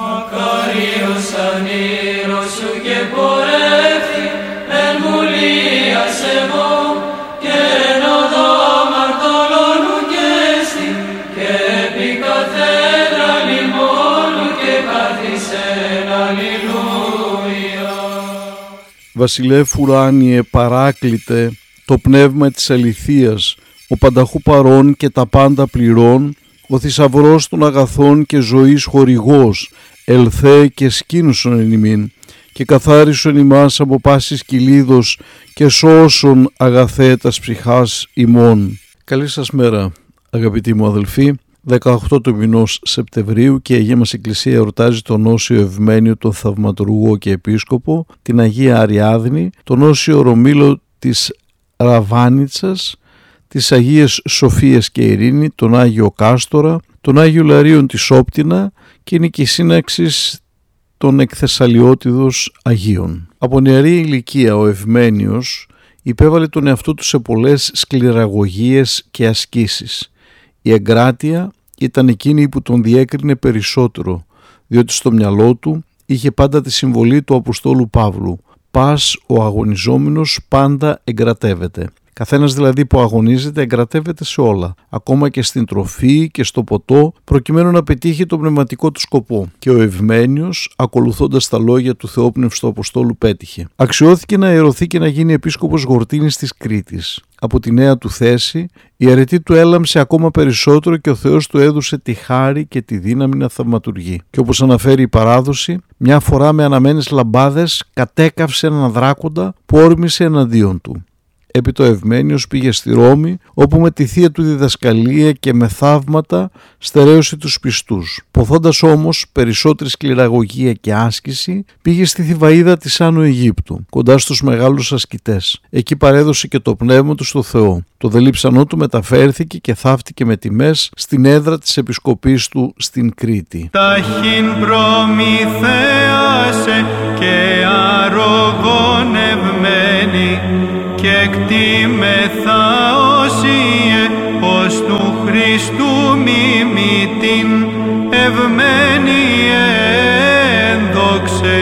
Μακάριος ανήρος σου και πορεύτη εν βουλίας εγώ και εν οδό μαρτωλώνου και στη και επί καθένα λιμόνου και καθισεν αλληλούια. Βασιλεύ ουράνιε παράκλητε το πνεύμα της αληθείας, ο πανταχού παρών και τα πάντα πληρών, ο θησαυρός των αγαθών και ζωής χορηγός, ελθέ και σκήνουσον εν ημίν, και καθάρισον ημάς από πάσης κυλίδος και σώσον αγαθέτας ψυχάς ημών. Καλή σας μέρα αγαπητοί μου αδελφοί. 18 του μηνός Σεπτεμβρίου και η Αγία μας Εκκλησία εορτάζει τον Όσιο Ευμένιο, τον Θαυματουργό και Επίσκοπο, την Αγία Αριάδνη, τον Όσιο Ρωμήλο της Ραβάνιτσας, της Αγίας Σοφίας και Ειρήνη, τον Άγιο Κάστορα, τον Άγιο Λαρίον της Όπτινα και είναι και η σύναξης των εκθεσαλιώτιδος Αγίων. Από νεαρή ηλικία ο Ευμένιος υπέβαλε τον εαυτό του σε πολλές σκληραγωγίες και ασκήσεις. Η εγκράτεια ήταν εκείνη που τον διέκρινε περισσότερο, διότι στο μυαλό του είχε πάντα τη συμβολή του Αποστόλου Παύλου «Πας ο αγωνιζόμενος πάντα εγκρατεύεται». Καθένας δηλαδή που αγωνίζεται εγκρατεύεται σε όλα, ακόμα και στην τροφή και στο ποτό, προκειμένου να πετύχει το πνευματικό του σκοπό. Και ο Ευμένιος, ακολουθώντας τα λόγια του Θεόπνευστου Αποστόλου, πέτυχε. Αξιώθηκε να ερωθεί και να γίνει επίσκοπος Γορτίνης της Κρήτης. Από τη νέα του θέση, η αρετή του έλαμψε ακόμα περισσότερο και ο Θεός του έδωσε τη χάρη και τη δύναμη να θαυματουργεί. Και όπως αναφέρει η παράδοση, μια φορά με αναμένες λαμπάδες κατέκαυσε έναν δράκοντα που όρμησε εναντίον του. Επί το Ευμένιος πήγε στη Ρώμη όπου με τη θεία του διδασκαλία και με θαύματα στερέωσε τους πιστούς. Ποθώντας όμως περισσότερη σκληραγωγία και άσκηση πήγε στη Θηβαίδα της Άνω Αιγύπτου κοντά στους μεγάλους ασκητές. Εκεί παρέδωσε και το πνεύμα του στο Θεό. Το δελίψανό του μεταφέρθηκε και θαύτηκε με τιμές στην έδρα της επισκοπής του στην Κρήτη. Ταχύν προμηθέασε και αρρωγονευμένη και εκτίμεθα όσιε ως του Χριστού μιμητήν. Ευμένη ένδοξε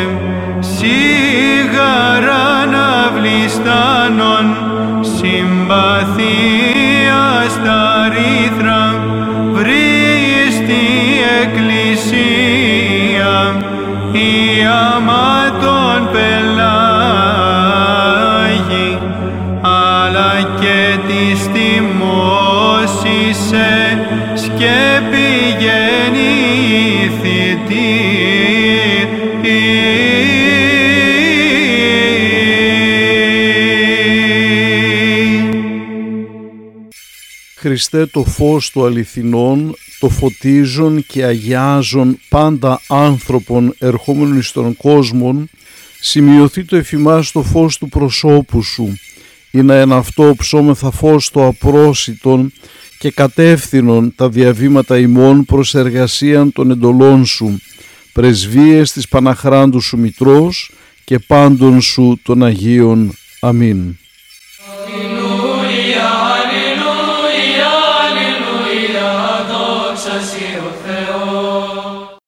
σίγαρα να βλιστάνων συμπαθία στα ρήθρα αλλά και της τιμώσισε σκέπη γεννήθητη. Χριστέ το φως του αληθινών, το φωτίζον και αγιάζον πάντα άνθρωπον ερχόμενων εις τον κόσμον, σημειωθεί το εφημάς το φως του προσώπου σου, ή να εν αυτό ψώμεθα φως το απρόσιτον και κατεύθυνον τα διαβήματα ημών προς εργασίαν των εντολών σου, πρεσβείες της Παναχράντου σου Μητρός και πάντων σου των Αγίων. Αμήν.